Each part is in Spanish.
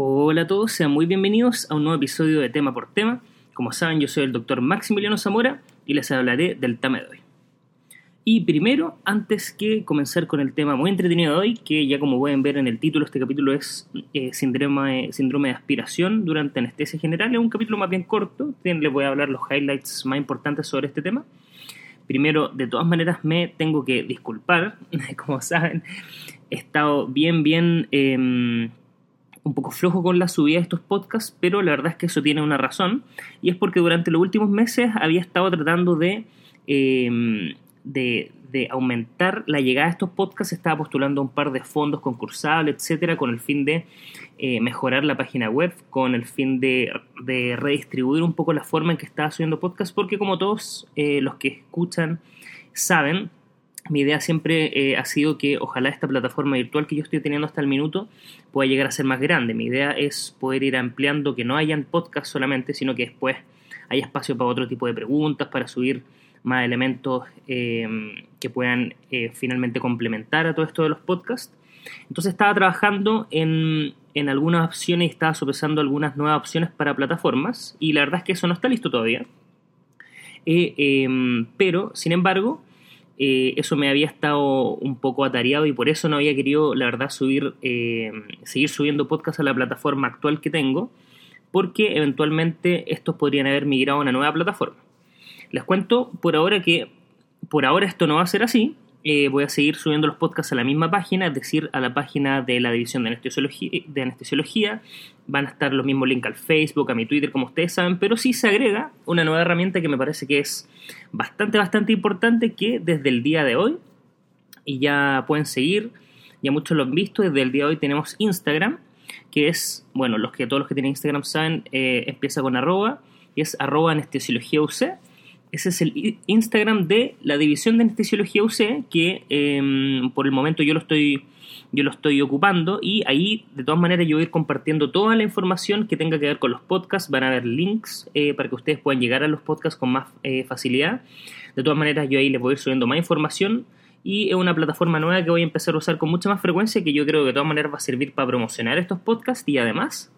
Hola a todos, sean muy bienvenidos a un nuevo episodio de Tema por Tema. Como saben, yo soy el doctor Maximiliano Zamora y les hablaré del tema de hoy. Y primero, antes que comenzar con el tema muy entretenido de hoy, que ya como pueden ver en el título, este capítulo es eh, síndrome, síndrome de aspiración durante anestesia general, es un capítulo más bien corto, les voy a hablar los highlights más importantes sobre este tema. Primero, de todas maneras, me tengo que disculpar, como saben, he estado bien, bien... Em, un poco flojo con la subida de estos podcasts, pero la verdad es que eso tiene una razón, y es porque durante los últimos meses había estado tratando de em, de, aumentar la llegada de estos podcasts, estaba postulando un par de fondos concursables, etcétera, con el fin de eh, mejorar la página web, con el fin de, redistribuir un poco la forma en que estaba subiendo podcasts, porque como todos eh, los que escuchan saben, mi idea siempre eh, ha sido que ojalá esta plataforma virtual que yo estoy teniendo hasta el minuto pueda llegar a ser más grande. Mi idea es poder ir ampliando que no hayan podcasts solamente, sino que después haya espacio para otro tipo de preguntas, para subir más elementos eh, que puedan eh, finalmente complementar a todo esto de los podcasts. Entonces estaba trabajando en, en algunas opciones y estaba sopesando algunas nuevas opciones para plataformas y la verdad es que eso no está listo todavía. Eh, em, pero, sin embargo, eso me había estado un poco atareado y por eso no había querido, la verdad, subir, seguir subiendo podcasts a la plataforma actual que tengo, porque eventualmente estos podrían haber migrado a una nueva plataforma. Les cuento por ahora que por ahora esto no va a ser así. Eh, voy a seguir subiendo los podcasts a la misma página, es decir, a la página de la división de anestesiología. Van a estar los mismos links al Facebook, a mi Twitter, como ustedes saben, pero sí se agrega una nueva herramienta que me parece que es bastante, bastante importante que desde el día de hoy, y ya pueden seguir, ya muchos lo han visto, desde el día de hoy tenemos Instagram, que es, bueno, los que todos los que tienen Instagram saben, eh, empieza con arroba, y es arroba anestesiología UC ese es el Instagram de la división de anestesiología UC, que em, por el momento yo lo estoy yo lo estoy ocupando y ahí de todas maneras yo voy a ir compartiendo toda la información que tenga que ver con los podcasts, van a haber links eh, para que ustedes puedan llegar a los podcasts con más eh, facilidad. De todas maneras yo ahí les voy a ir subiendo más información y es una plataforma nueva que voy a empezar a usar con mucha más frecuencia que yo creo que de todas maneras va a servir para promocionar estos podcasts y además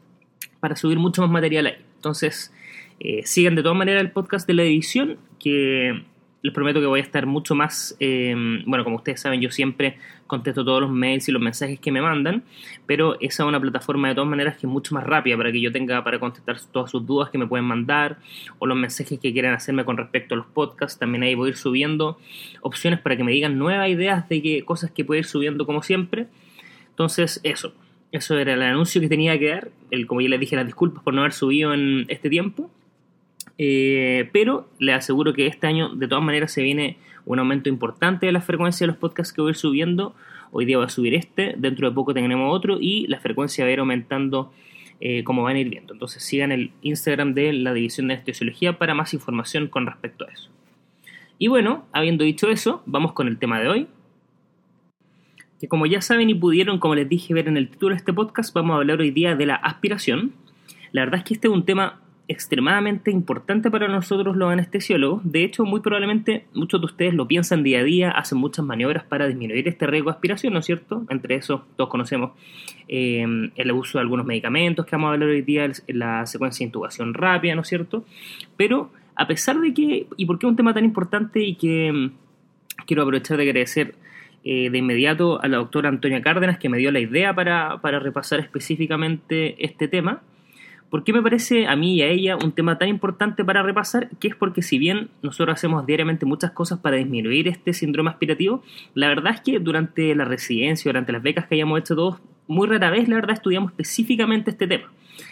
para subir mucho más material ahí. Entonces, eh, sigan de todas maneras el podcast de la edición, que les prometo que voy a estar mucho más, eh, bueno, como ustedes saben, yo siempre contesto todos los mails y los mensajes que me mandan, pero esa es una plataforma de todas maneras que es mucho más rápida para que yo tenga para contestar todas sus dudas que me pueden mandar o los mensajes que quieran hacerme con respecto a los podcasts. También ahí voy a ir subiendo opciones para que me digan nuevas ideas de qué cosas que puedo ir subiendo como siempre. Entonces, eso. Eso era el anuncio que tenía que dar. El, como ya les dije, las disculpas por no haber subido en este tiempo. Eh, pero le aseguro que este año de todas maneras se viene un aumento importante de la frecuencia de los podcasts que voy a ir subiendo. Hoy día voy a subir este, dentro de poco tendremos otro y la frecuencia va a ir aumentando eh, como van a ir viendo. Entonces sigan el Instagram de la División de Anestesiología para más información con respecto a eso. Y bueno, habiendo dicho eso, vamos con el tema de hoy. Que como ya saben y pudieron, como les dije, ver en el título de este podcast, vamos a hablar hoy día de la aspiración. La verdad es que este es un tema extremadamente importante para nosotros los anestesiólogos. De hecho, muy probablemente muchos de ustedes lo piensan día a día, hacen muchas maniobras para disminuir este riesgo de aspiración, ¿no es cierto? Entre eso, todos conocemos eh, el uso de algunos medicamentos que vamos a hablar hoy día, la secuencia de intubación rápida, ¿no es cierto? Pero a pesar de que, y por qué es un tema tan importante y que mm, quiero aprovechar de agradecer eh, de inmediato a la doctora Antonia Cárdenas que me dio la idea para, para repasar específicamente este tema, ¿Por qué me parece a mí y a ella un tema tan importante para repasar? Que es porque si bien nosotros hacemos diariamente muchas cosas para disminuir este síndrome aspirativo, la verdad es que durante la residencia, durante las becas que hayamos hecho todos, muy rara vez la verdad estudiamos específicamente este tema.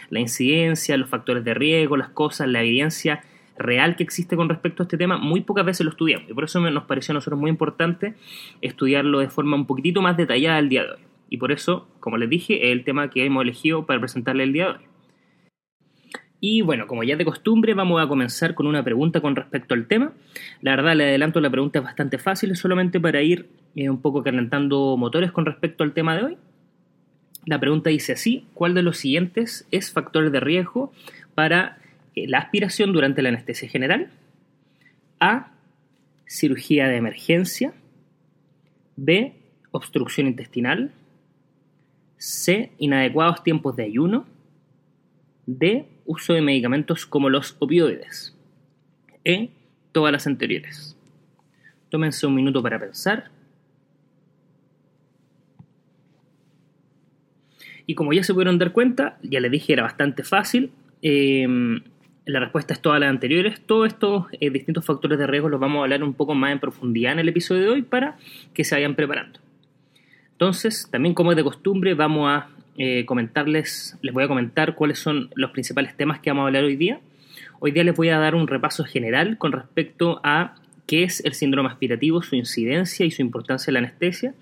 La incidencia, los factores de riesgo, las cosas, la evidencia real que existe con respecto a este tema, muy pocas veces lo estudiamos. Y por eso nos pareció a nosotros muy importante estudiarlo de forma un poquitito más detallada el día de hoy. Y por eso, como les dije, es el tema que hemos elegido para presentarle el día de hoy. Y bueno, como ya de costumbre, vamos a comenzar con una pregunta con respecto al tema. La verdad, le adelanto, la pregunta es bastante fácil, solamente para ir eh, un poco calentando motores con respecto al tema de hoy. La pregunta dice así, ¿cuál de los siguientes es factor de riesgo para eh, la aspiración durante la anestesia general? A. Cirugía de emergencia. B. Obstrucción intestinal. C. Inadecuados tiempos de ayuno D. Uso de medicamentos como los opioides. E. Todas las anteriores. Tómense un minuto para pensar. Y como ya se pudieron dar cuenta, ya les dije era bastante fácil. Em, la respuesta es todas las anteriores. Todos estos eh, distintos factores de riesgo los vamos a hablar un poco más en profundidad en el episodio de hoy para que se vayan preparando. Entonces, también como es de costumbre, vamos a eh, comentarles, les voy a comentar cuáles son los principales temas que vamos a hablar hoy día. Hoy día les voy a dar un repaso general con respecto a qué es el síndrome aspirativo, su incidencia y su importancia en la anestesia.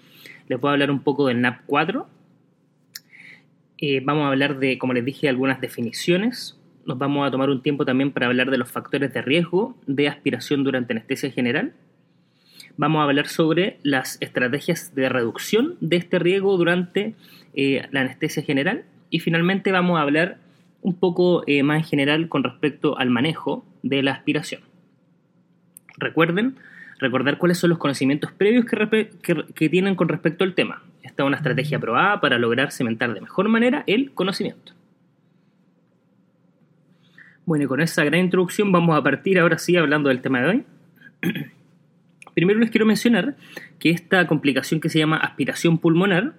Les voy a hablar un poco del NAP4. Eh, vamos a hablar de, como les dije, algunas definiciones. Nos vamos a tomar un tiempo también para hablar de los factores de riesgo de aspiración durante anestesia general vamos a hablar sobre las estrategias de reducción de este riesgo durante eh, la anestesia general y finalmente vamos a hablar un poco eh, más en general con respecto al manejo de la aspiración. Recuerden, recordar cuáles son los conocimientos previos que, que tienen con respecto al tema. Esta es una estrategia probada para lograr cementar de mejor manera el conocimiento. Bueno, y con esa gran introducción vamos a partir ahora sí hablando del tema de hoy. Primero les quiero mencionar que esta complicación que se llama aspiración pulmonar,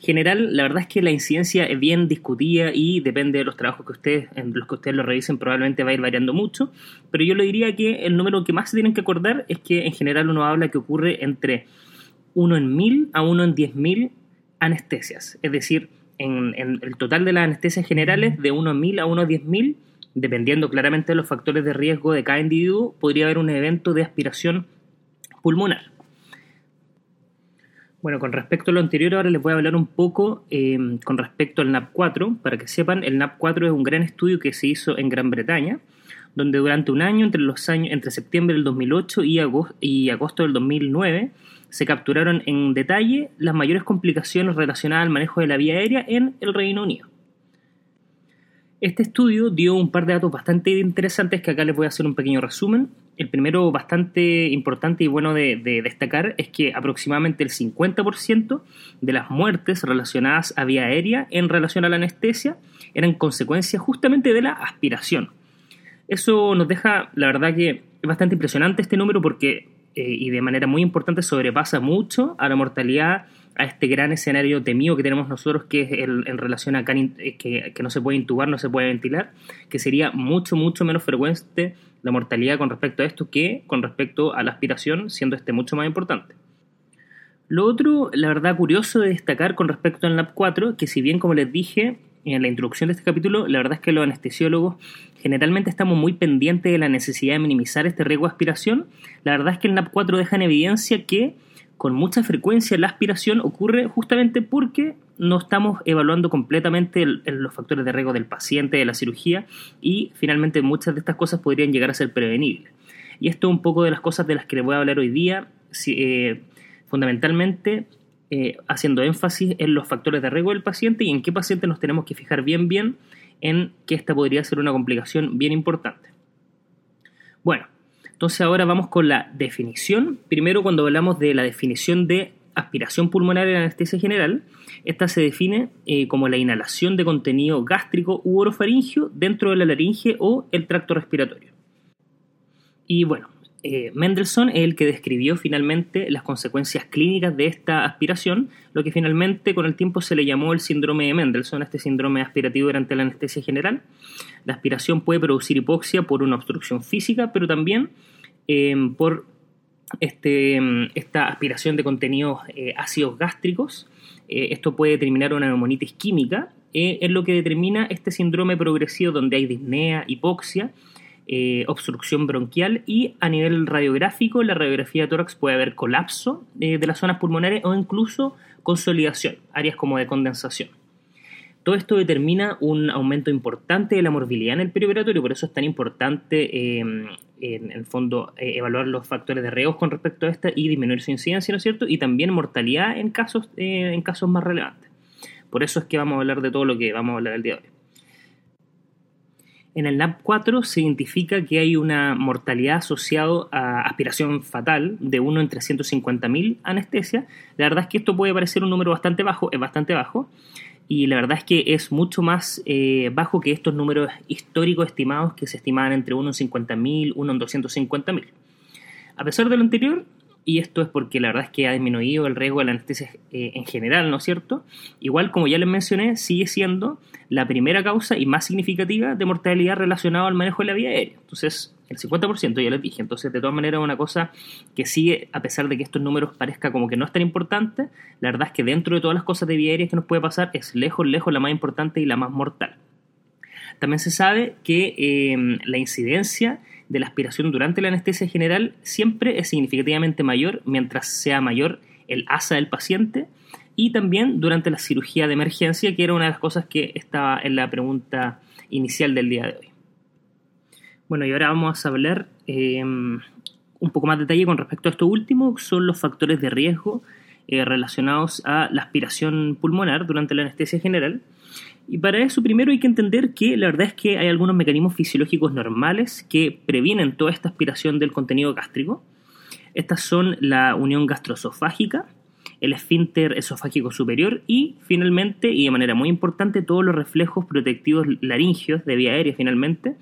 general, la verdad es que la incidencia es bien discutida y depende de los trabajos que ustedes, en los que ustedes lo revisen, probablemente va a ir variando mucho, pero yo le diría que el número que más se tienen que acordar es que en general uno habla que ocurre entre 1 en 1000 a 1 en 10.000 anestesias, es decir, en, el total de las anestesias generales de 1 en 1000 a 1 en 10.000, dependiendo claramente de los factores de riesgo de cada individuo, podría haber un evento de aspiración pulmonar. Bueno, con respecto a lo anterior, ahora les voy a hablar un poco em, con respecto al NAP4. Para que sepan, el NAP4 es un gran estudio que se hizo en Gran Bretaña, donde durante un año, entre, los años, entre septiembre del 2008 y agosto, y agosto del 2009, se capturaron en detalle las mayores complicaciones relacionadas al manejo de la vía aérea en el Reino Unido. Este estudio dio un par de datos bastante interesantes que acá les voy a hacer un pequeño resumen. El primero bastante importante y bueno de, destacar es que aproximadamente el 50% de las muertes relacionadas a vía aérea en relación a la anestesia eran consecuencia justamente de la aspiración. Eso nos deja, la verdad que es bastante impresionante este número porque, eh, y de manera muy importante, sobrepasa mucho a la mortalidad a este gran escenario temido que tenemos nosotros, que es el, en relación a que, que, no se puede intubar, no se puede ventilar, que sería mucho, mucho menos frecuente la mortalidad con respecto a esto que con respecto a la aspiración, siendo este mucho más importante. Lo otro, la verdad, curioso de destacar con respecto al NAP4, que si bien, como les dije en la introducción de este capítulo, la verdad es que los anestesiólogos generalmente estamos muy pendientes de la necesidad de minimizar este riesgo de aspiración, la verdad es que el NAP4 deja en evidencia que con mucha frecuencia la aspiración ocurre justamente porque no estamos evaluando completamente los factores de riesgo del paciente, de la cirugía, y finalmente muchas de estas cosas podrían llegar a ser prevenibles. Y esto es un poco de las cosas de las que les voy a hablar hoy día, eh, fundamentalmente eh, haciendo énfasis en los factores de riesgo del paciente y en qué paciente nos tenemos que fijar bien bien en que esta podría ser una complicación bien importante. Bueno, entonces ahora vamos con la definición. Primero cuando hablamos de la definición de aspiración pulmonar en anestesia general, esta se define eh, como la inhalación de contenido gástrico u orofaringio dentro de la laringe o el tracto respiratorio. Y bueno, eh, Mendelssohn es el que describió finalmente las consecuencias clínicas de esta aspiración, lo que finalmente con el tiempo se le llamó el síndrome de Mendelssohn, este síndrome aspirativo durante la anestesia general. La aspiración puede producir hipoxia por una obstrucción física, pero también eh, por este, esta aspiración de contenidos eh, ácidos gástricos. esto puede determinar una neumonitis química, es lo que determina este síndrome progresivo donde hay disnea, hipoxia, eh, obstrucción bronquial y a nivel radiográfico, la radiografía de tórax puede haber colapso eh, de las zonas pulmonares o incluso consolidación, áreas como de condensación. Todo esto determina un aumento importante de la morbilidad en el perioperatorio, por eso es tan importante em, en el fondo eh, evaluar los factores de riesgo con respecto a esta y disminuir su incidencia, ¿no es cierto? Y también mortalidad en casos, en casos más relevantes. Por eso es que vamos a hablar de todo lo que vamos a hablar el día de hoy. En el NAP4 se identifica que hay una mortalidad asociada a aspiración fatal de 1 en 350.000 anestesia. La verdad es que esto puede parecer un número bastante bajo, es bastante bajo. y la verdad es que es mucho más eh, bajo que estos números históricos estimados que se estimaban entre 1 en 50.000, 1 en 250.000. A pesar de lo anterior, y esto es porque la verdad es que ha disminuido el riesgo de la anestesia eh, en general, ¿no es cierto? Igual, como ya les mencioné, sigue siendo la primera causa y más significativa de mortalidad relacionada al manejo de la vía aérea. Entonces, el 50% ya les dije. Entonces, de todas maneras, una cosa que sigue, a pesar de que estos números parezca como que no es tan importante, la verdad es que dentro de todas las cosas de vía aérea que nos puede pasar, es lejos, lejos la más importante y la más mortal. También se sabe que eh, la incidencia de la aspiración durante la anestesia general siempre es significativamente mayor mientras sea mayor el asa del paciente y también durante la cirugía de emergencia, que era una de las cosas que estaba en la pregunta inicial del día de hoy. Bueno, y ahora vamos a hablar eh, un poco más de detalle con respecto a esto último, son los factores de riesgo eh, relacionados a la aspiración pulmonar durante la anestesia general. Y para eso primero hay que entender que la verdad es que hay algunos mecanismos fisiológicos normales que previenen toda esta aspiración del contenido gástrico. Estas son la unión gastroesofágica, el esfínter esofágico superior y finalmente, y de manera muy importante, todos los reflejos protectivos laringios de vía aérea finalmente.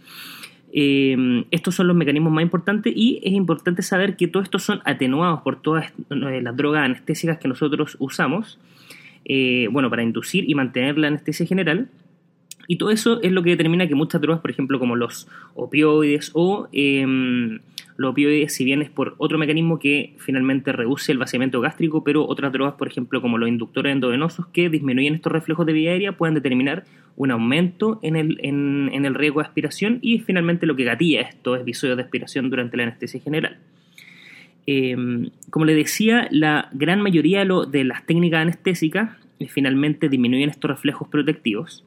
Eh, estos son los mecanismos más importantes y es importante saber que todos estos son atenuados por todas eh, las drogas anestésicas que nosotros usamos eh, bueno, para inducir y mantener la anestesia general. Y todo eso es lo que determina que muchas drogas, por ejemplo, como los opioides o em, los opioides, si bien es por otro mecanismo que finalmente reduce el vaciamiento gástrico, pero otras drogas, por ejemplo, como los inductores endovenosos que disminuyen estos reflejos de vía aérea, pueden determinar un aumento en el, en el riesgo de aspiración y finalmente lo que gatilla estos episodios de aspiración durante la anestesia general. Em, como le decía, la gran mayoría de, las técnicas anestésicas eh, finalmente disminuyen estos reflejos protectivos.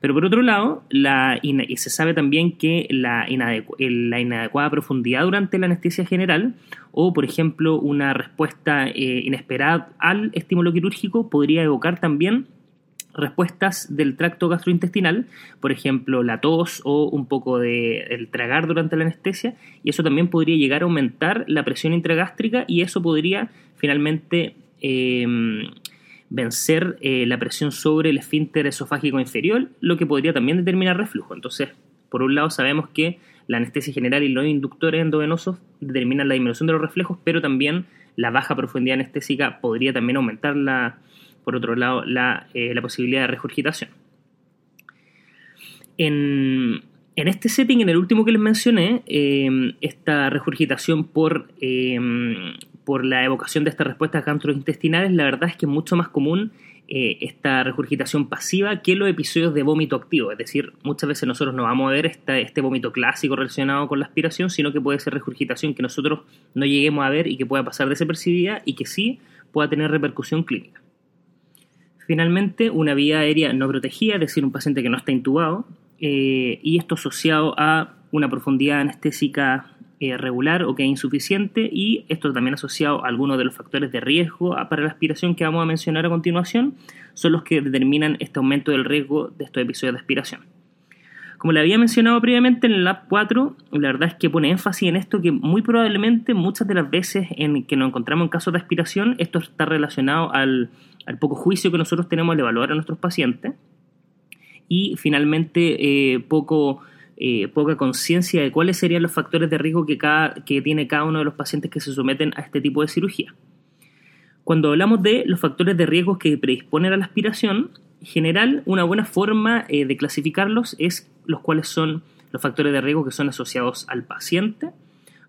Pero por otro lado, la, y se sabe también que la, la, inadecuada profundidad durante la anestesia general o, por ejemplo, una respuesta eh, inesperada al estímulo quirúrgico podría evocar también respuestas del tracto gastrointestinal, por ejemplo, la tos o un poco de el tragar durante la anestesia, y eso también podría llegar a aumentar la presión intragástrica y eso podría finalmente em, vencer eh, la presión sobre el esfínter esofágico inferior, lo que podría también determinar reflujo. Entonces, por un lado sabemos que la anestesia general y los inductores endovenosos determinan la disminución de los reflejos, pero también la baja profundidad anestésica podría también aumentar la, por otro lado, la, eh, posibilidad de regurgitación. En, este setting, en el último que les mencioné, em, esta regurgitación por, em, por la evocación de estas respuestas gastrointestinales, la verdad es que es mucho más común eh, esta regurgitación pasiva que los episodios de vómito activo. Es decir, muchas veces nosotros no vamos a ver este vómito clásico relacionado con la aspiración, sino que puede ser regurgitación que nosotros no lleguemos a ver y que pueda pasar desapercibida y que sí pueda tener repercusión clínica. Finalmente, una vía aérea no protegida, es decir, un paciente que no está intubado, eh, y esto asociado a una profundidad anestésica eh, regular o que es insuficiente, y esto también asociado a algunos de los factores de riesgo para la aspiración que vamos a mencionar a continuación, son los que determinan este aumento del riesgo de estos episodios de aspiración. Como le había mencionado previamente en el Lab 4, la verdad es que pone énfasis en esto que muy probablemente muchas de las veces en que nos encontramos en casos de aspiración, esto está relacionado al al poco juicio que nosotros tenemos al evaluar a nuestros pacientes y finalmente eh, poco, eh, poca conciencia de cuáles serían los factores de riesgo que, cada, que tiene cada uno de los pacientes que se someten a este tipo de cirugía. Cuando hablamos de los factores de riesgo que predisponen a la aspiración, general una buena forma eh, de clasificarlos es los cuales son los factores de riesgo que son asociados al paciente,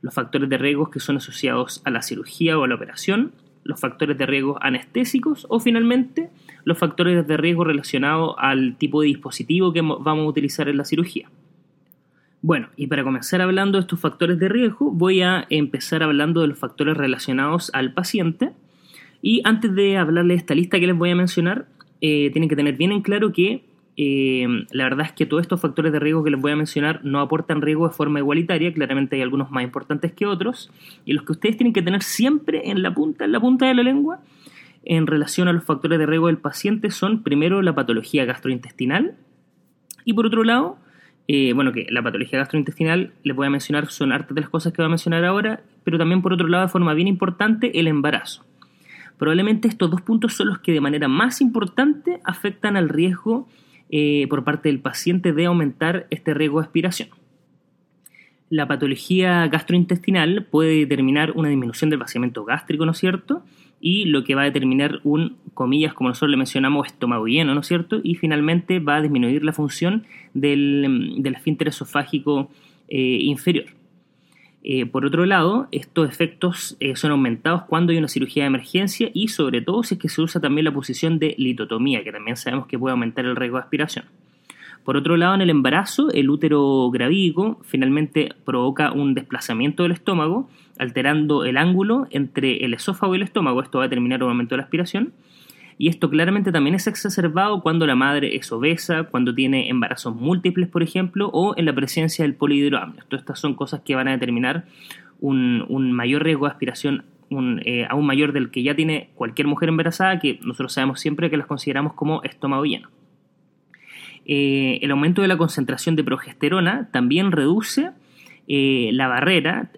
los factores de riesgo que son asociados a la cirugía o a la operación, los factores de riesgo anestésicos o finalmente los factores de riesgo relacionados al tipo de dispositivo que vamos a utilizar en la cirugía. Bueno, y para comenzar hablando de estos factores de riesgo, voy a empezar hablando de los factores relacionados al paciente. Y antes de hablarles de esta lista que les voy a mencionar, eh, tienen que tener bien en claro que eh, la verdad es que todos estos factores de riesgo que les voy a mencionar no aportan riesgo de forma igualitaria, claramente hay algunos más importantes que otros, y los que ustedes tienen que tener siempre en la punta, en la punta de la lengua, en relación a los factores de riesgo del paciente son primero la patología gastrointestinal. Y por otro lado, eh, bueno, que la patología gastrointestinal les voy a mencionar son hartas de las cosas que voy a mencionar ahora, pero también por otro lado de forma bien importante el embarazo. Probablemente estos dos puntos son los que de manera más importante afectan al riesgo eh, por parte del paciente de aumentar este riesgo de aspiración. La patología gastrointestinal puede determinar una disminución del vaciamiento gástrico, ¿no es cierto? Y lo que va a determinar un, comillas, como nosotros le mencionamos, estómago lleno, ¿no es cierto? Y finalmente va a disminuir la función del, del esfínter esofágico eh, inferior. Eh, por otro lado, estos efectos eh, son aumentados cuando hay una cirugía de emergencia y sobre todo si es que se usa también la posición de litotomía, que también sabemos que puede aumentar el riesgo de aspiración. Por otro lado, en el embarazo, el útero gravídico finalmente provoca un desplazamiento del estómago, alterando el ángulo entre el esófago y el estómago. Esto va a determinar un aumento de la aspiración y esto claramente también es exacerbado cuando la madre es obesa, cuando tiene embarazos múltiples, por ejemplo, o en la presencia del polihidroamnio. Todas estas son cosas que van a determinar un, mayor riesgo de aspiración eh, aún mayor del que ya tiene cualquier mujer embarazada, que nosotros sabemos siempre que las consideramos como estómago lleno. Eh, el aumento de la concentración de progesterona también reduce eh, la barrera,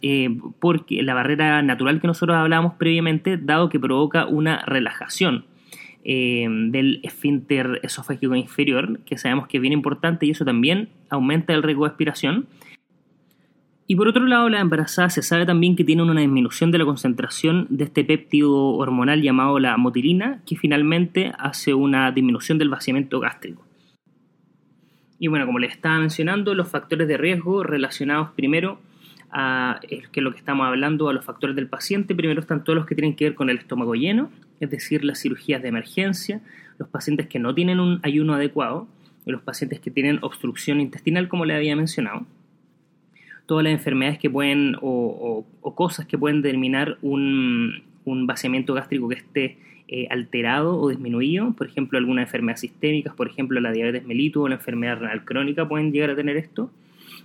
porque la barrera natural que nosotros hablábamos previamente, dado que provoca una relajación eh, del esfínter esofágico inferior, que sabemos que es bien importante y eso también aumenta el riesgo de aspiración. Y por otro lado, la embarazada se sabe también que tiene una disminución de la concentración de este péptido hormonal llamado la motilina, que finalmente hace una disminución del vaciamiento gástrico. Y bueno, como les estaba mencionando, los factores de riesgo relacionados primero a que es lo que estamos hablando, a los factores del paciente, primero están todos los que tienen que ver con el estómago lleno, es decir, las cirugías de emergencia, los pacientes que no tienen un ayuno adecuado, los pacientes que tienen obstrucción intestinal, como le había mencionado, todas las enfermedades que pueden o, cosas que pueden determinar un, vaciamiento gástrico que esté eh, alterado o disminuido, por ejemplo, algunas enfermedades sistémicas, por ejemplo, la diabetes mellitus o la enfermedad renal crónica pueden llegar a tener esto,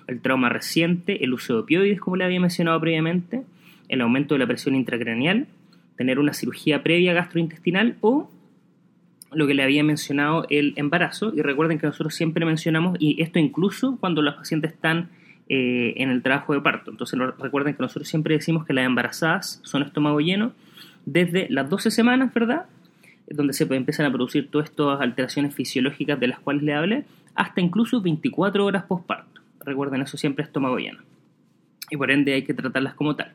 el trauma reciente, el uso de opioides, como le había mencionado previamente, el aumento de la presión intracraneal, tener una cirugía previa gastrointestinal o lo que le había mencionado el embarazo. Y recuerden que nosotros siempre mencionamos, y esto incluso cuando los pacientes están eh, en el trabajo de parto. Entonces recuerden que nosotros siempre decimos que las embarazadas son estómago lleno desde las 12 semanas, ¿verdad? Donde se empiezan a producir todas estas alteraciones fisiológicas de las cuales le hablé, hasta incluso 24 horas postparto. Recuerden eso siempre estómago lleno. Y por ende hay que tratarlas como tal.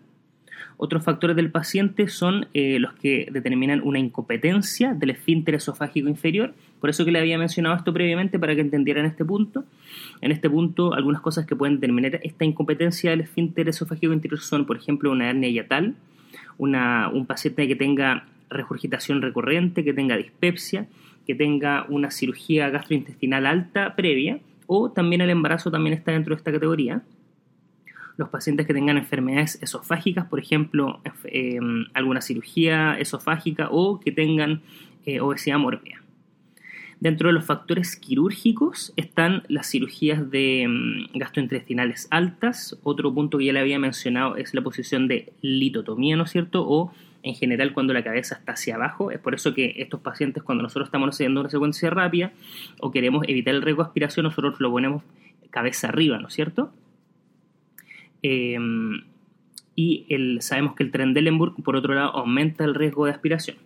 Otros factores del paciente son eh, los que determinan una incompetencia del esfínter esofágico inferior. Por eso que le había mencionado esto previamente para que entendieran este punto. En este punto, algunas cosas que pueden determinar esta incompetencia del esfínter esofágico inferior son, por ejemplo, una hernia yatal, un paciente que tenga regurgitación recurrente, que tenga dispepsia, que tenga una cirugía gastrointestinal alta previa, o también el embarazo también está dentro de esta categoría los pacientes que tengan enfermedades esofágicas, por ejemplo, em, alguna cirugía esofágica o que tengan eh, obesidad mórbida. Dentro de los factores quirúrgicos están las cirugías de em, gastrointestinales altas. Otro punto que ya le había mencionado es la posición de litotomía, ¿no es cierto? O en general cuando la cabeza está hacia abajo. Es por eso que estos pacientes, cuando nosotros estamos haciendo una secuencia rápida o queremos evitar el riesgo de aspiración, nosotros lo ponemos cabeza arriba, ¿no es cierto? Em, y sabemos que el Trendelenburg, por otro lado, aumenta el riesgo de aspiración.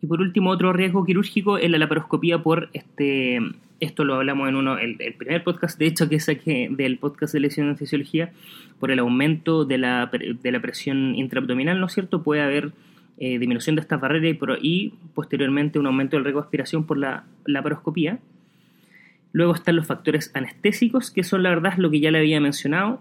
Y por último, otro riesgo quirúrgico es la laparoscopía por este. Esto lo hablamos en uno, el, primer podcast, de hecho, que saqué del podcast de lesión en fisiología, por el aumento de la, de la presión intraabdominal, ¿no es cierto? Puede haber eh, disminución de estas barreras y, y, posteriormente un aumento del riesgo de aspiración por la laparoscopía. Luego están los factores anestésicos, que son la verdad lo que ya le había mencionado,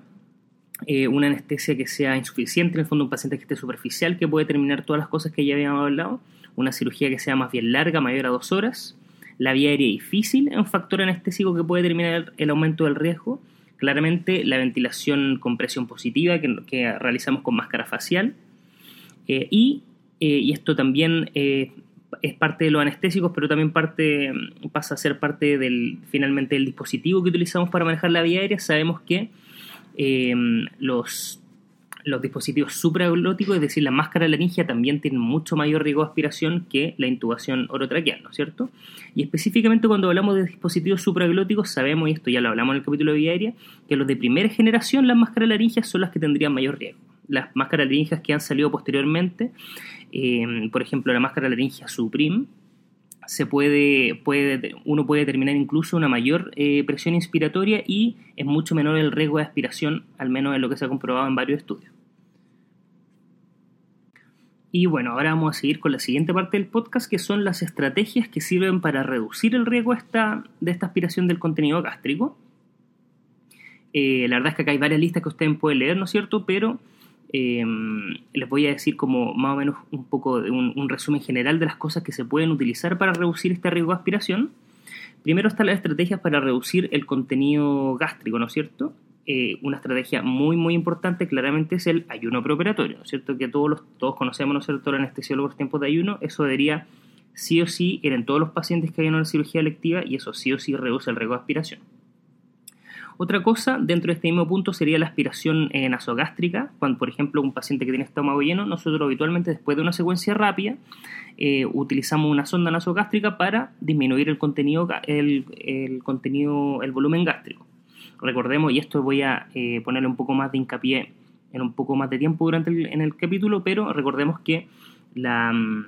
eh, una anestesia que sea insuficiente, en el fondo un paciente que esté superficial, que puede terminar todas las cosas que ya habíamos hablado, una cirugía que sea más bien larga, mayor a dos horas, la vía aérea difícil es un factor anestésico que puede determinar el aumento del riesgo, claramente la ventilación con presión positiva que, realizamos con máscara facial, eh, y, eh, y, esto también es parte de los anestésicos, pero también parte, pasa a ser parte del, finalmente del dispositivo que utilizamos para manejar la vía aérea, sabemos que los, los dispositivos supraglóticos, es decir, la máscara laringia también tienen mucho mayor riesgo de aspiración que la intubación orotraqueal, ¿no es cierto? Y específicamente cuando hablamos de dispositivos supraglóticos, sabemos, y esto ya lo hablamos en el capítulo de vía aérea, que los de primera generación, las máscaras laringias, son las que tendrían mayor riesgo. las máscaras laringeas que han salido posteriormente, eh, por ejemplo la máscara laringea Supreme, se puede, puede, uno puede determinar incluso una mayor eh, presión inspiratoria y es mucho menor el riesgo de aspiración, al menos en lo que se ha comprobado en varios estudios. Y bueno, ahora vamos a seguir con la siguiente parte del podcast, que son las estrategias que sirven para reducir el riesgo esta, de esta aspiración del contenido gástrico. Eh, la verdad es que acá hay varias listas que ustedes pueden leer, ¿no es cierto? Pero Em, les voy a decir como más o menos un poco de un, resumen general de las cosas que se pueden utilizar para reducir este riesgo de aspiración. Primero están las estrategias para reducir el contenido gástrico, ¿no es cierto? Eh, una estrategia muy muy importante claramente es el ayuno preoperatorio, ¿no es cierto? Que todos, los, todos conocemos, ¿no es cierto? Los anestesiólogos tiempos de ayuno, eso debería sí o sí en todos los pacientes que hayan una cirugía electiva y eso sí o sí reduce el riesgo de aspiración. Otra cosa dentro de este mismo punto sería la aspiración eh, nasogástrica, cuando por ejemplo un paciente que tiene estómago lleno, nosotros habitualmente después de una secuencia rápida eh, utilizamos una sonda nasogástrica para disminuir el contenido, el, contenido, el volumen gástrico. Recordemos, y esto voy a eh, ponerle un poco más de hincapié en un poco más de tiempo durante el, en el capítulo, pero recordemos que la mm,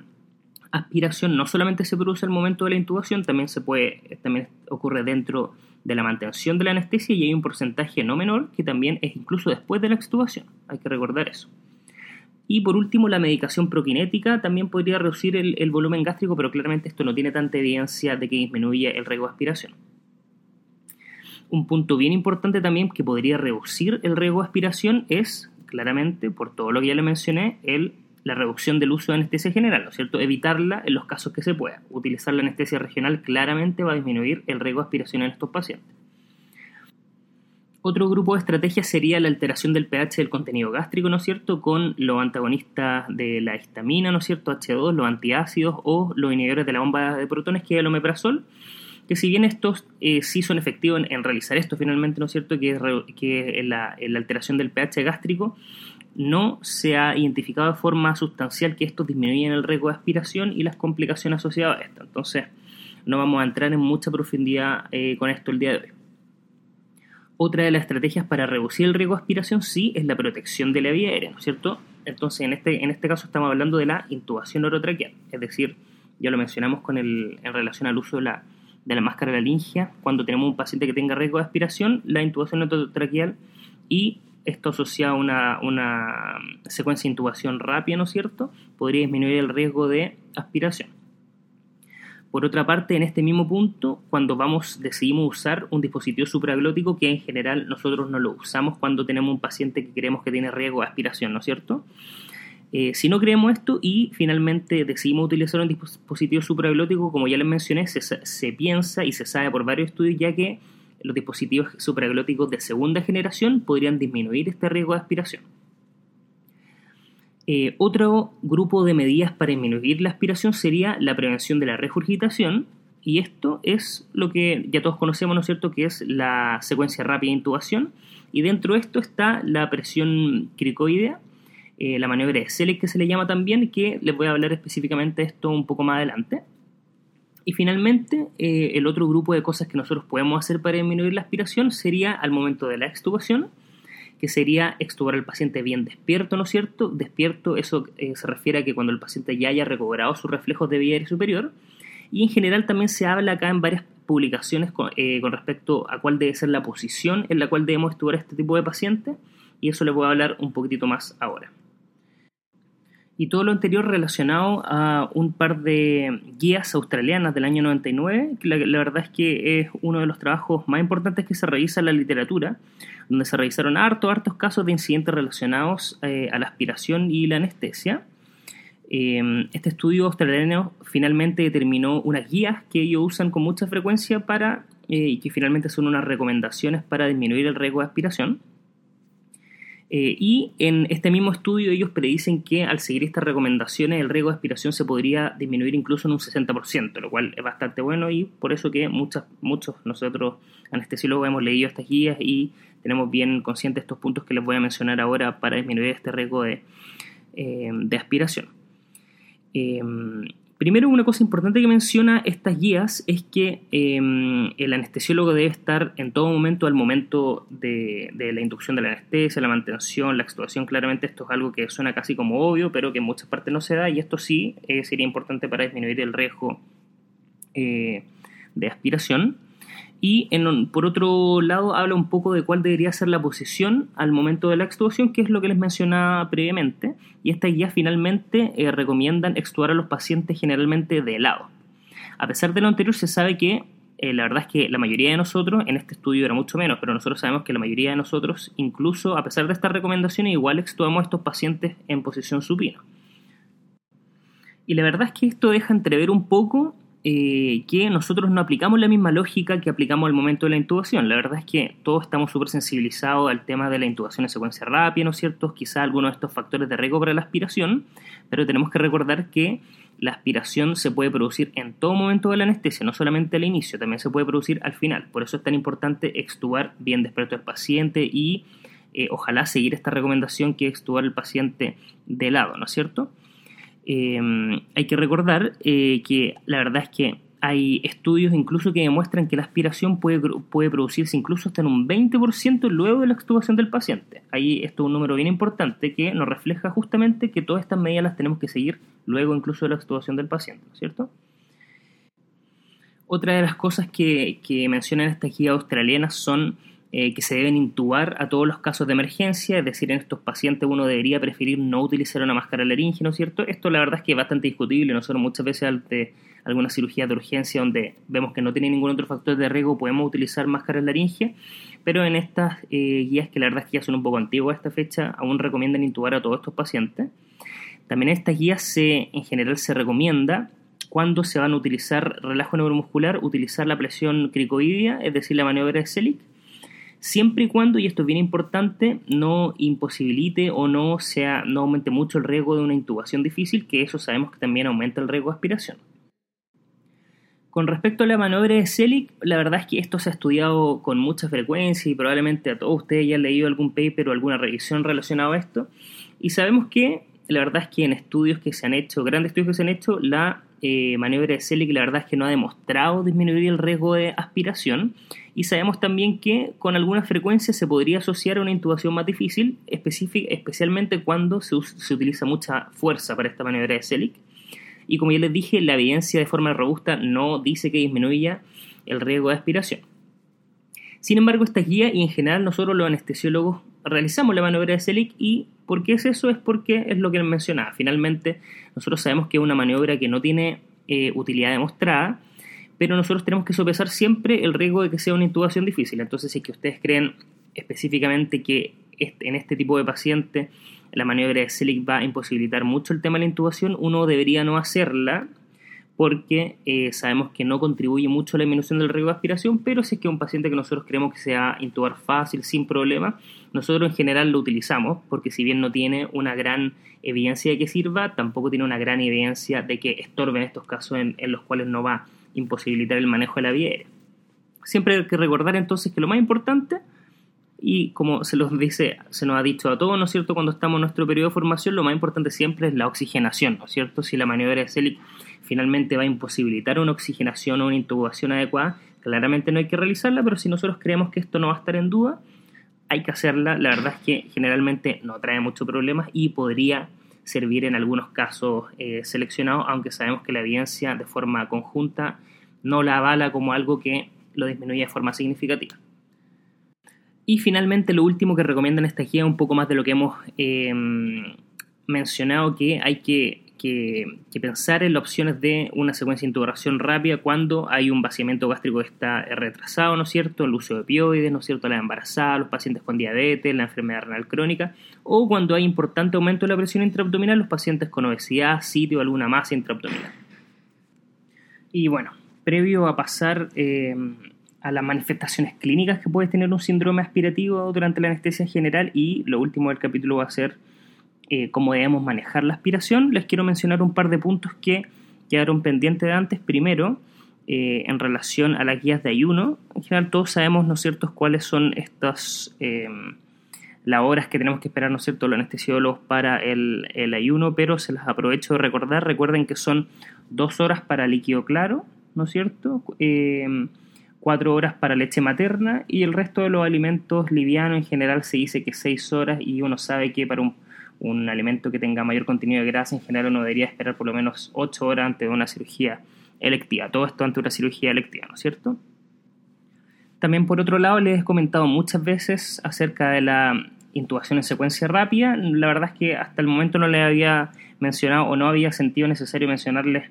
aspiración no solamente se produce al momento de la intubación, también se puede, también ocurre dentro de la mantención de la anestesia y hay un porcentaje no menor que también es incluso después de la extubación. Hay que recordar eso. Y por último, la medicación prokinética también podría reducir el, volumen gástrico, pero claramente esto no tiene tanta evidencia de que disminuya el riesgo de aspiración. Un punto bien importante también que podría reducir el riesgo de aspiración es, claramente, por todo lo que ya le mencioné, el la reducción del uso de anestesia general, ¿no es cierto? Evitarla en los casos que se pueda. Utilizar la anestesia regional claramente va a disminuir el riesgo de aspiración en estos pacientes. Otro grupo de estrategias sería la alteración del pH del contenido gástrico, ¿no es cierto?, con los antagonistas de la histamina, ¿no es cierto?, H2, los antiácidos o los inhibidores de la bomba de protones, que es el omeprazol, que si bien estos eh, sí son efectivos en, realizar esto finalmente, ¿no es cierto?, que, la, alteración del pH gástrico, no se ha identificado de forma sustancial que esto disminuyen el riesgo de aspiración y las complicaciones asociadas a esto. Entonces, no vamos a entrar en mucha profundidad eh, con esto el día de hoy. Otra de las estrategias para reducir el riesgo de aspiración sí es la protección de la vía aérea, ¿no es cierto? Entonces, en este, en este caso estamos hablando de la intubación orotraqueal, es decir, ya lo mencionamos con el, en relación al uso de la, de la máscara laringia, cuando tenemos un paciente que tenga riesgo de aspiración, la intubación orotraqueal y esto asociado a una, secuencia de intubación rápida, ¿no es cierto?, podría disminuir el riesgo de aspiración. Por otra parte, en este mismo punto, cuando vamos, decidimos usar un dispositivo supraglótico, que en general nosotros no lo usamos cuando tenemos un paciente que creemos que tiene riesgo de aspiración, ¿no es cierto? Eh, si no creemos esto y finalmente decidimos utilizar un dispositivo supraglótico, como ya les mencioné, se, piensa y se sabe por varios estudios ya que los dispositivos supraglóticos de segunda generación podrían disminuir este riesgo de aspiración. Eh, otro grupo de medidas para disminuir la aspiración sería la prevención de la regurgitación, y esto es lo que ya todos conocemos, ¿no es cierto?, que es la secuencia rápida de intubación, y dentro de esto está la presión cricoidea, eh, la maniobra de Selec que se le llama también, que les voy a hablar específicamente de esto un poco más adelante. Y finalmente, eh, el otro grupo de cosas que nosotros podemos hacer para disminuir la aspiración sería al momento de la extubación, que sería extubar al paciente bien despierto, ¿no es cierto? Despierto, eso eh, se refiere a que cuando el paciente ya haya recobrado sus reflejos de vía aérea superior. Y en general también se habla acá en varias publicaciones con, respecto a cuál debe ser la posición en la cual debemos extubar a este tipo de paciente. Y eso les voy a hablar un poquitito más ahora y todo lo anterior relacionado a un par de guías australianas del año 99, que la, verdad es que es uno de los trabajos más importantes que se realiza en la literatura, donde se revisaron hartos, hartos casos de incidentes relacionados eh, a la aspiración y la anestesia. Eh, este estudio australiano finalmente determinó unas guías que ellos usan con mucha frecuencia para, eh, y que finalmente son unas recomendaciones para disminuir el riesgo de aspiración. Eh, y en este mismo estudio ellos predicen que al seguir estas recomendaciones el riesgo de aspiración se podría disminuir incluso en un 60%, lo cual es bastante bueno y por eso que muchos nosotros anestesiólogos hemos leído estas guías y tenemos bien conscientes estos puntos que les voy a mencionar ahora para disminuir este riesgo de, eh, aspiración. Eh, Primero, una cosa importante que menciona estas guías es que em, el anestesiólogo debe estar en todo momento al momento de, la inducción de la anestesia, la mantención, la extubación. Claramente esto es algo que suena casi como obvio, pero que en muchas partes no se da y esto sí eh, sería importante para disminuir el riesgo eh, de aspiración. Y por otro lado habla un poco de cuál debería ser la posición al momento de la extubación, que es lo que les mencionaba previamente. Y estas guías finalmente eh, recomiendan extubar a los pacientes generalmente de lado. A pesar de lo anterior, se sabe que eh, la verdad es que la mayoría de nosotros, en este estudio era mucho menos, pero nosotros sabemos que la mayoría de nosotros, incluso a pesar de estas recomendaciones, igual extubamos a estos pacientes en posición supina. Y la verdad es que esto deja entrever un poco eh, que nosotros no aplicamos la misma lógica que aplicamos al momento de la intubación. La verdad es que todos estamos súper sensibilizados al tema de la intubación en secuencia rápida, ¿no es cierto? Quizá algunos de estos factores de riesgo para la aspiración, pero tenemos que recordar que la aspiración se puede producir en todo momento de la anestesia, no solamente al inicio, también se puede producir al final. Por eso es tan importante extubar bien despierto al paciente y eh, ojalá seguir esta recomendación que es extubar al paciente de lado, ¿no es cierto? Em, hay que recordar eh, que la verdad es que hay estudios incluso que demuestran que la aspiración puede, producirse incluso hasta en un 20% luego de la extubación del paciente. Ahí esto es un número bien importante que nos refleja justamente que todas estas medidas las tenemos que seguir luego incluso de la extubación del paciente, ¿cierto? Otra de las cosas que, que mencionan estas guías australianas son eh, que se deben intubar a todos los casos de emergencia, es decir, en estos pacientes uno debería preferir no utilizar una máscara laringe, ¿no es cierto? Esto la verdad es que es bastante discutible, nosotros muchas veces ante alguna cirugía de urgencia donde vemos que no tiene ningún otro factor de riesgo podemos utilizar máscaras laringe, pero en estas eh, guías que la verdad es que ya son un poco antiguas a esta fecha, aún recomiendan intubar a todos estos pacientes. También en estas guías se, en general se recomienda cuando se van a utilizar relajo neuromuscular, utilizar la presión cricoidea, es decir, la maniobra de Selig, siempre y cuando, y esto es bien importante, no imposibilite o no, sea, no aumente mucho el riesgo de una intubación difícil, que eso sabemos que también aumenta el riesgo de aspiración. Con respecto a la maniobra de Selig, la verdad es que esto se ha estudiado con mucha frecuencia y probablemente a todos ustedes ya han leído algún paper o alguna revisión relacionada a esto. Y sabemos que la verdad es que en estudios que se han hecho, grandes estudios que se han hecho, la eh, maniobra de Selig la verdad es que no ha demostrado disminuir el riesgo de aspiración y sabemos también que con alguna frecuencia se podría asociar a una intubación más difícil, especialmente cuando se, utiliza mucha fuerza para esta maniobra de Selig. Y como ya les dije, la evidencia de forma robusta no dice que disminuya el riesgo de aspiración. Sin embargo, esta guía y en general nosotros los anestesiólogos realizamos la maniobra de Selig y ¿por qué es eso? Es porque es lo que mencionaba. Finalmente, nosotros sabemos que es una maniobra que no tiene eh, utilidad demostrada, pero nosotros tenemos que sopesar siempre el riesgo de que sea una intubación difícil. Entonces, si es que ustedes creen específicamente que en este tipo de paciente la maniobra de Selig va a imposibilitar mucho el tema de la intubación, uno debería no hacerla porque eh, sabemos que no contribuye mucho a la disminución del riesgo de aspiración, pero si es que un paciente que nosotros creemos que se va a intubar fácil, sin problema, nosotros en general lo utilizamos, porque si bien no tiene una gran evidencia de que sirva, tampoco tiene una gran evidencia de que estorbe en estos casos en, los cuales no va a imposibilitar el manejo de la vía aérea. Siempre hay que recordar entonces que lo más importante y como se los dice, se nos ha dicho a todos, ¿no es cierto? Cuando estamos en nuestro periodo de formación, lo más importante siempre es la oxigenación, ¿no es cierto? Si la maniobra de Selig finalmente va a imposibilitar una oxigenación o una intubación adecuada, claramente no hay que realizarla, pero si nosotros creemos que esto no va a estar en duda, hay que hacerla. La verdad es que generalmente no trae muchos problemas y podría servir en algunos casos eh, seleccionados, aunque sabemos que la evidencia de forma conjunta no la avala como algo que lo disminuye de forma significativa. Y finalmente lo último que recomiendan esta guía un poco más de lo que hemos eh, mencionado, que hay que, pensar en las opciones de una secuencia de intubación rápida cuando hay un vaciamiento gástrico que está retrasado, ¿no es cierto? El uso de opioides, ¿no es cierto? La embarazada, los pacientes con diabetes, la enfermedad renal crónica, o cuando hay importante aumento de la presión intraabdominal, los pacientes con obesidad, sitio alguna masa intraabdominal. Y bueno, previo a pasar... Eh, a las manifestaciones clínicas que puede tener un síndrome aspirativo durante la anestesia general y lo último del capítulo va a ser eh, cómo debemos manejar la aspiración. Les quiero mencionar un par de puntos que quedaron pendientes de antes. Primero, eh, en relación a las guías de ayuno, en general todos sabemos, ¿no es cierto?, cuáles son estas, em, las horas que tenemos que esperar, ¿no es cierto?, los anestesiólogos para el, el ayuno, pero se las aprovecho de recordar. Recuerden que son dos horas para líquido claro, ¿no es cierto? Eh, cuatro horas para leche materna y el resto de los alimentos livianos en general se dice que seis horas y uno sabe que para un, un alimento que tenga mayor contenido de grasa en general uno debería esperar por lo menos ocho horas antes de una cirugía electiva. Todo esto antes de una cirugía electiva, ¿no es cierto? También por otro lado les he comentado muchas veces acerca de la intubación en secuencia rápida. La verdad es que hasta el momento no les había mencionado o no había sentido necesario mencionarles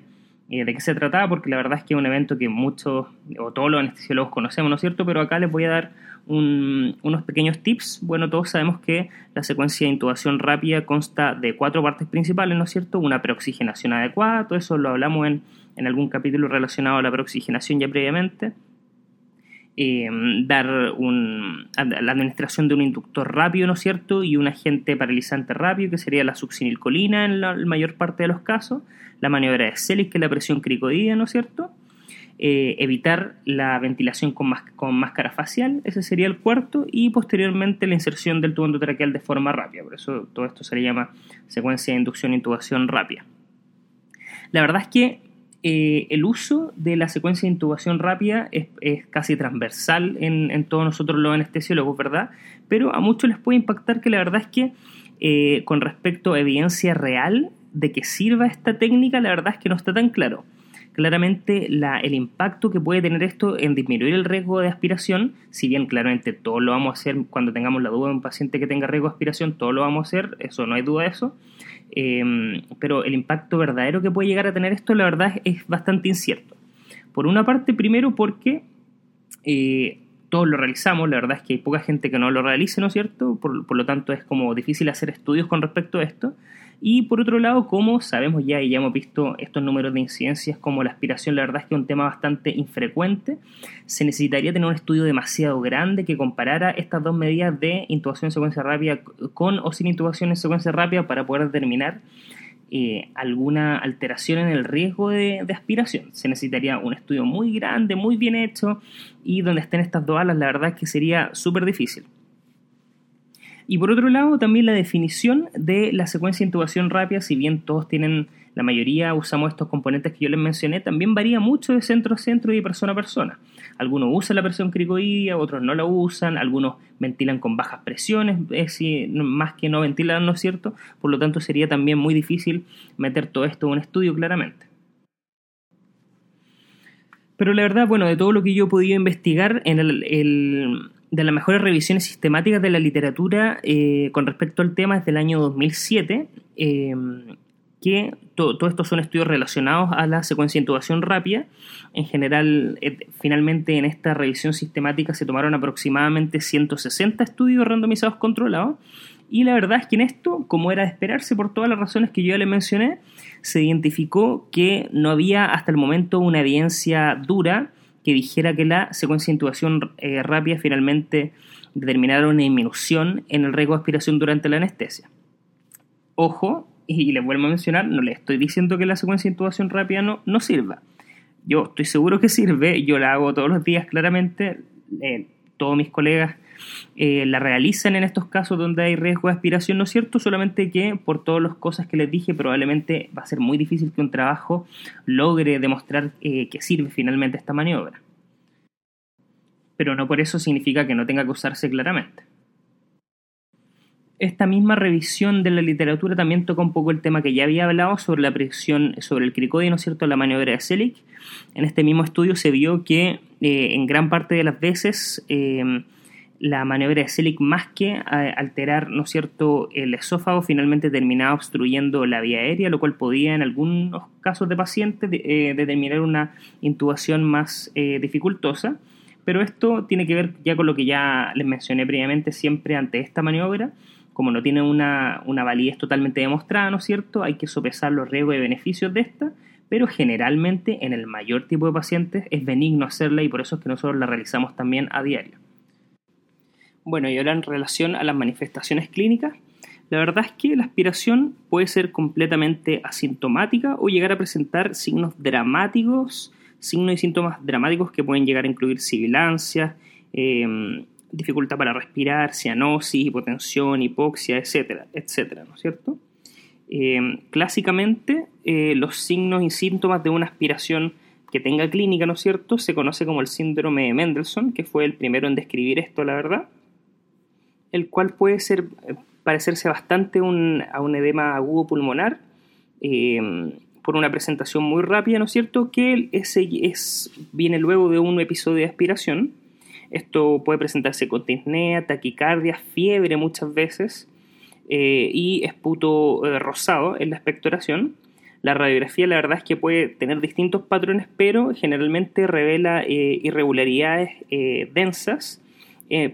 eh, de qué se trataba, porque la verdad es que es un evento que muchos o todos los anestesiólogos conocemos, ¿no es cierto? Pero acá les voy a dar unos pequeños tips. Bueno, todos sabemos que la secuencia de intubación rápida consta de cuatro partes principales, ¿no es cierto? Una preoxigenación adecuada, todo eso lo hablamos en, en algún capítulo relacionado a la preoxigenación ya previamente. Eh, dar la administración de un inductor rápido, ¿no es cierto? Y un agente paralizante rápido, que sería la succinilcolina en la, mayor parte de los casos, la maniobra de Selig, que es la presión cricodía, ¿no es cierto? Eh, evitar la ventilación con, máscara facial, ese sería el cuarto, y posteriormente la inserción del tubo endotraqueal de forma rápida, por eso todo esto se le llama secuencia de inducción e intubación rápida. La verdad es que eh, el uso de la secuencia de intubación rápida es, casi transversal en, todos nosotros los anestesiólogos, ¿verdad? Pero a muchos les puede impactar que la verdad es que eh, con respecto a evidencia real de que sirva esta técnica, la verdad es que no está tan claro. Claramente el impacto que puede tener esto en disminuir el riesgo de aspiración, si bien claramente todo lo vamos a hacer cuando tengamos la duda de un paciente que tenga riesgo de aspiración, todo lo vamos a hacer, eso no hay duda de eso, Em, pero el impacto verdadero que puede llegar a tener esto, la verdad, es bastante incierto. Por una parte, primero porque eh, todos lo realizamos, la verdad es que hay poca gente que no lo realice, ¿no es cierto? Por, lo tanto, es como difícil hacer estudios con respecto a esto. Y por otro lado, como sabemos ya y ya hemos visto estos números de incidencias como la aspiración, la verdad es que es un tema bastante infrecuente, se necesitaría tener un estudio demasiado grande que comparara estas dos medidas de intubación en secuencia rápida con o sin intubación en secuencia rápida para poder determinar eh, alguna alteración en el riesgo de, de, aspiración. Se necesitaría un estudio muy grande, muy bien hecho y donde estén estas dos alas, la verdad es que sería súper difícil. Y por otro lado, también la definición de la secuencia de intubación rápida, si bien todos tienen, la mayoría usamos estos componentes que yo les mencioné, también varía mucho de centro a centro y de persona a persona. Algunos usan la presión cricoidea, otros no la usan, algunos ventilan con bajas presiones, es más que no ventilan, ¿no es cierto? Por lo tanto, sería también muy difícil meter todo esto en un estudio claramente. Pero la verdad, bueno, de todo lo que yo he podido investigar, en el de las mejores revisiones sistemáticas de la literatura eh, con respecto al tema es del año 2007, eh, que todo, estos son estudios relacionados a la secuencia de intubación rápida. En general, eh, finalmente en esta revisión sistemática se tomaron aproximadamente 160 estudios randomizados controlados. Y la verdad es que en esto, como era de esperarse por todas las razones que yo ya les mencioné, se identificó que no había hasta el momento una evidencia dura que dijera que la secuencia de intubación eh, rápida finalmente determinara una disminución en el riesgo de aspiración durante la anestesia. Ojo, y les vuelvo a mencionar, no les estoy diciendo que la secuencia de intubación rápida no, no sirva. Yo estoy seguro que sirve, yo la hago todos los días claramente, eh, todos mis colegas eh, la realizan en estos casos donde hay riesgo de aspiración, ¿no es cierto? Solamente que por todas las cosas que les dije, probablemente va a ser muy difícil que un trabajo logre demostrar eh, que sirve finalmente esta maniobra. Pero no por eso significa que no tenga que usarse claramente. Esta misma revisión de la literatura también toca un poco el tema que ya había hablado sobre la presión sobre el cricoide, ¿no es cierto?, la maniobra de Selig. En este mismo estudio se vio que eh, en gran parte de las veces la maniobra de Selig más que eh, alterar, ¿no cierto?, el esófago finalmente terminaba obstruyendo la vía aérea, lo cual podía en algunos casos de pacientes eh, determinar una intubación más eh, dificultosa. Pero esto tiene que ver ya con lo que ya les mencioné previamente, siempre ante esta maniobra, como no tiene una, una validez totalmente demostrada, ¿no es cierto?, hay que sopesar los riesgos y beneficios de esta, pero generalmente en el mayor tipo de pacientes es benigno hacerla y por eso es que nosotros la realizamos también a diario. Bueno, y ahora en relación a las manifestaciones clínicas, la verdad es que la aspiración puede ser completamente asintomática o llegar a presentar signos dramáticos, signos y síntomas dramáticos que pueden llegar a incluir sibilancias, em, dificultad para respirar, cianosis, hipotensión, hipoxia, etcétera, etcétera, ¿no es cierto? Eh, clásicamente, eh, los signos y síntomas de una aspiración que tenga clínica, ¿no es cierto?, se conoce como el síndrome de Mendelssohn, que fue el primero en describir esto, la verdad, el cual puede ser, eh, parecerse bastante a un edema agudo pulmonar, por una presentación muy rápida, ¿no es cierto?, que ese es, viene luego de un episodio de aspiración. Esto puede presentarse con disnea, taquicardia, fiebre muchas veces, eh, y esputo eh, rosado en la expectoración. La radiografía la verdad es que puede tener distintos patrones, pero generalmente revela eh, irregularidades densas,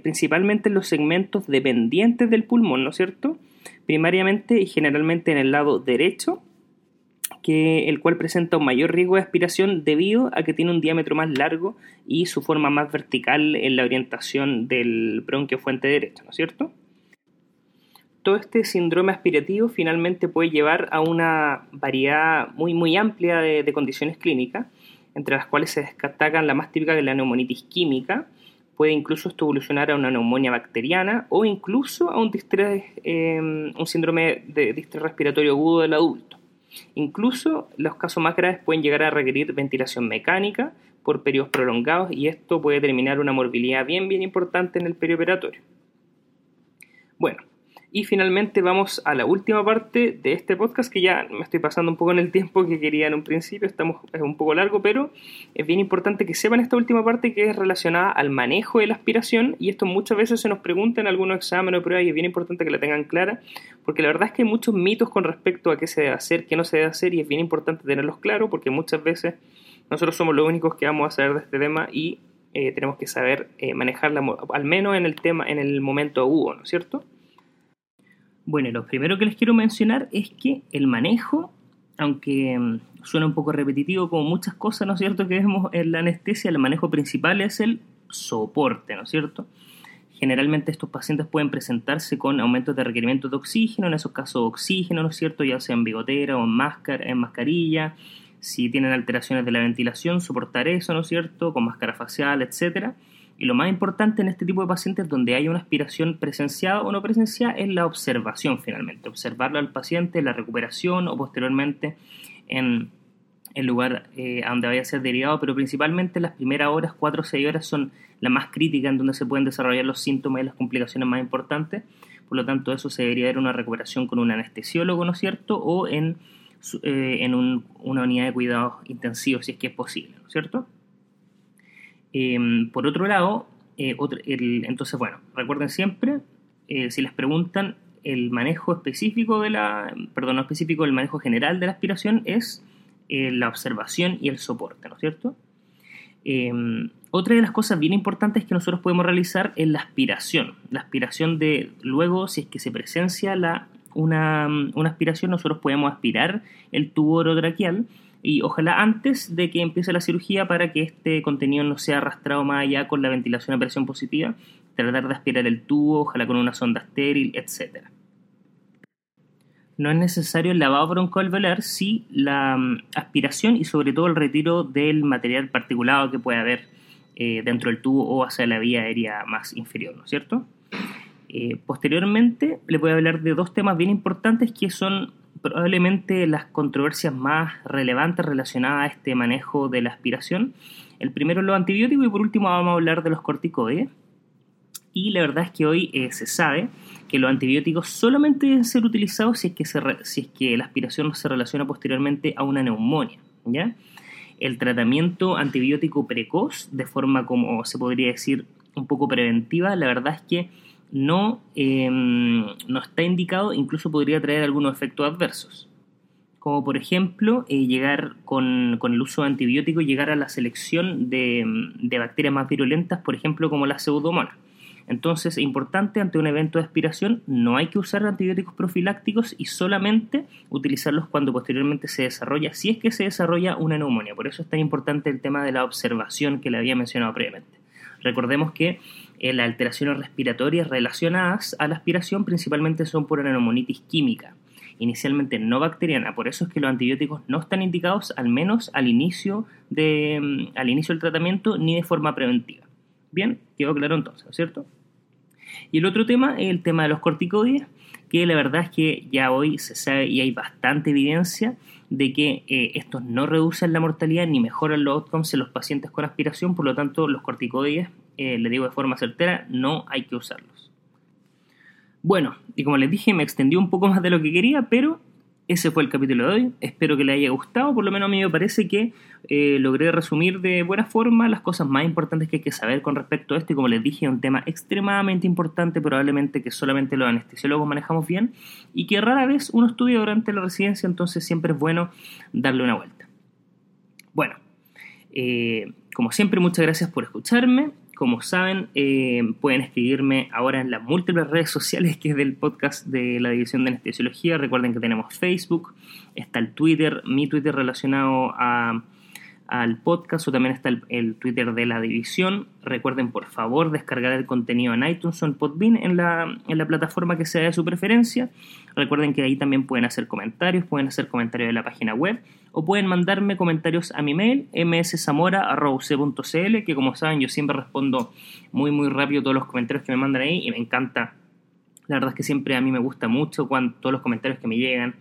principalmente en los segmentos dependientes del pulmón, ¿no es cierto? Primariamente y generalmente en el lado derecho, que, el cual presenta un mayor riesgo de aspiración debido a que tiene un diámetro más largo y su forma más vertical en la orientación del bronquio fuente derecho, ¿no es cierto? todo este síndrome aspirativo finalmente puede llevar a una variedad muy, muy amplia de, condiciones clínicas, entre las cuales se destacan la más típica que es la neumonitis química, puede incluso esto evolucionar a una neumonía bacteriana o incluso a un, em, un síndrome de distrés respiratorio agudo del adulto. Incluso los casos más graves pueden llegar a requerir ventilación mecánica por periodos prolongados y esto puede determinar una morbilidad bien bien importante en el perioperatorio. Bueno, y finalmente vamos a la última parte de este podcast, que ya me estoy pasando un poco en el tiempo que quería en un principio, estamos, es un poco largo, pero es bien importante que sepan esta última parte que es relacionada al manejo de la aspiración, y esto muchas veces se nos pregunta en algunos exámenes o pruebas, y es bien importante que la tengan clara, porque la verdad es que hay muchos mitos con respecto a qué se debe hacer, qué no se debe hacer, y es bien importante tenerlos claros, porque muchas veces nosotros somos los únicos que vamos a saber de este tema y eh, tenemos que saber eh, manejarla, al menos en el tema, en el momento agudo, ¿no es cierto? Bueno, lo primero que les quiero mencionar es que el manejo, aunque mm, suena un poco repetitivo como muchas cosas, ¿no es cierto?, que vemos en la anestesia, el manejo principal es el soporte, ¿no es cierto? Generalmente estos pacientes pueden presentarse con aumentos de requerimiento de oxígeno, en esos casos oxígeno, ¿no es cierto?, ya sea en bigotera o en, máscara, en mascarilla. Si tienen alteraciones de la ventilación, soportar eso, ¿no es cierto?, con máscara facial, etcétera y lo más importante en este tipo de pacientes donde hay una aspiración presenciada o no presenciada es la observación finalmente, observarlo al paciente, la recuperación o posteriormente en el lugar eh, a donde vaya a ser derivado, pero principalmente las primeras horas, 4 o 6 horas, son las más críticas en donde se pueden desarrollar los síntomas y las complicaciones más importantes. Por lo tanto, eso se debería dar una recuperación con un anestesiólogo, ¿no es cierto? O en, eh, en una unidad de cuidados intensivos, si es que es posible, ¿no es cierto? Em, por otro lado, eh, entonces, bueno, recuerden siempre, eh, si les preguntan, el manejo específico de la, perdón, no específico, el manejo general de la aspiración es eh, la observación y el soporte, ¿no es cierto? Em, otra de las cosas bien importantes que nosotros podemos realizar es la aspiración. La aspiración de, luego, si es que se presencia una, una aspiración, nosotros podemos aspirar el tubo orotraqueal y ojalá antes de que empiece la cirugía para que este contenido no sea arrastrado más allá con la ventilación a presión positiva, tratar de aspirar el tubo, ojalá con una sonda estéril, etc. No es necesario el lavado broncoalveolar si la mm, aspiración y sobre todo el retiro del material particulado que puede haber eh, dentro del tubo o hacia la vía aérea más inferior, ¿no es cierto? Eh, posteriormente le voy a hablar de dos temas bien importantes que son probablemente las controversias más relevantes relacionadas a este manejo de la aspiración. El primero los antibióticos y por último vamos a hablar de los corticoides. Y la verdad es que hoy eh, se sabe que los antibióticos solamente deben ser utilizados si es, que si es que la aspiración se relaciona posteriormente a una neumonía. ¿ya? El tratamiento antibiótico precoz, de forma como se podría decir un poco preventiva, la verdad es que no, em, no está indicado, incluso podría traer algunos efectos adversos. Como por ejemplo, eh, llegar con, el uso de antibióticos, llegar a la selección de, de, bacterias más virulentas, por ejemplo, como la pseudomonas. Entonces, es importante ante un evento de aspiración, no hay que usar antibióticos profilácticos y solamente utilizarlos cuando posteriormente se desarrolla, si es que se desarrolla una neumonía. Por eso es tan importante el tema de la observación que le había mencionado previamente. Recordemos que eh, las alteraciones respiratorias relacionadas a la aspiración principalmente son por una neumonitis química, inicialmente no bacteriana. Por eso es que los antibióticos no están indicados al menos al inicio, de, mm, al inicio del tratamiento ni de forma preventiva. Bien, quedó claro entonces, ¿cierto? Y el otro tema es el tema de los corticoides, que la verdad es que ya hoy se sabe y hay bastante evidencia de que eh, estos no reducen la mortalidad ni mejoran los outcomes en los pacientes con aspiración, por lo tanto los corticoides, eh, le digo de forma certera, no hay que usarlos. Bueno, y como les dije, me extendí un poco más de lo que quería, pero ese fue el capítulo de hoy. Espero que les haya gustado. Por lo menos a mí me parece que eh, logré resumir de buena forma las cosas más importantes que hay que saber con respecto a esto. Y como les dije, es un tema extremadamente importante, probablemente que solamente los anestesiólogos manejamos bien y que rara vez uno estudia durante la residencia, entonces siempre es bueno darle una vuelta. Bueno, eh, como siempre, muchas gracias por escucharme. Como saben, eh, pueden escribirme ahora en las múltiples redes sociales que es del podcast de la División de Anestesiología. Recuerden que tenemos Facebook, está el Twitter, mi Twitter relacionado a al podcast o también está el, Twitter de la división. Recuerden por favor descargar el contenido en iTunes o en Podbean en la, en la plataforma que sea de su preferencia. Recuerden que ahí también pueden hacer comentarios, pueden hacer comentarios de la página web o pueden mandarme comentarios a mi mail mszamora.uc.cl que como saben yo siempre respondo muy muy rápido todos los comentarios que me mandan ahí y me encanta. La verdad es que siempre a mí me gusta mucho cuando, todos los comentarios que me llegan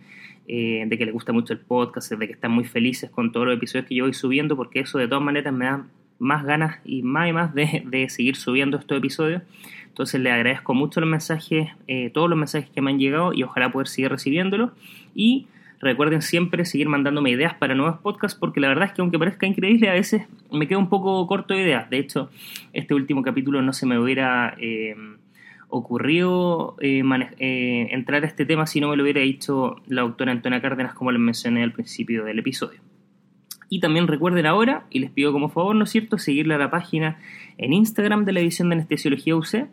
eh, de que les gusta mucho el podcast, de que están muy felices con todos los episodios que yo voy subiendo, porque eso de todas maneras me da más ganas y más y más de, seguir subiendo estos episodios. Entonces les agradezco mucho los mensajes, eh, todos los mensajes que me han llegado y ojalá poder seguir recibiéndolos. Y recuerden siempre seguir mandándome ideas para nuevos podcasts porque la verdad es que aunque parezca increíble a veces me quedo un poco corto de ideas. De hecho, este último capítulo no se me hubiera... Eh, ocurrió eh, eh, entrar a este tema si no me lo hubiera dicho la doctora Antonia Cárdenas como les mencioné al principio del episodio. Y también recuerden ahora, y les pido como favor, ¿no es cierto?, seguirle a la página en Instagram de la edición de Anestesiología UC.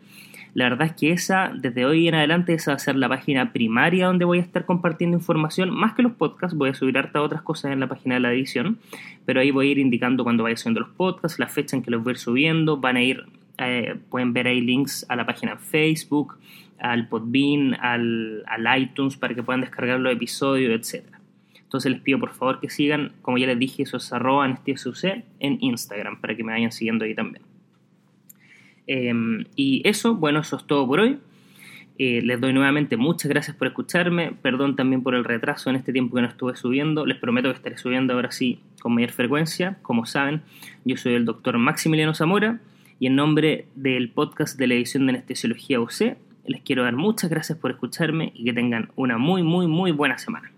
La verdad es que esa, desde hoy en adelante, esa va a ser la página primaria donde voy a estar compartiendo información, más que los podcasts, voy a subir harta otras cosas en la página de la edición, pero ahí voy a ir indicando cuando vaya subiendo los podcasts, la fecha en que los voy a ir subiendo, van a ir eh, pueden ver ahí links a la página Facebook, al Podbean, al, iTunes para que puedan descargar los episodios, etc. Entonces les pido por favor que sigan, como ya les dije, eso es arroba en Instagram para que me vayan siguiendo ahí también. Em, y eso, bueno, eso es todo por hoy. Eh, les doy nuevamente muchas gracias por escucharme. Perdón también por el retraso en este tiempo que no estuve subiendo. Les prometo que estaré subiendo ahora sí con mayor frecuencia. Como saben, yo soy el doctor Maximiliano Zamora y en nombre del podcast de la edición de Anestesiología UC, les quiero dar muchas gracias por escucharme y que tengan una muy, muy, muy buena semana.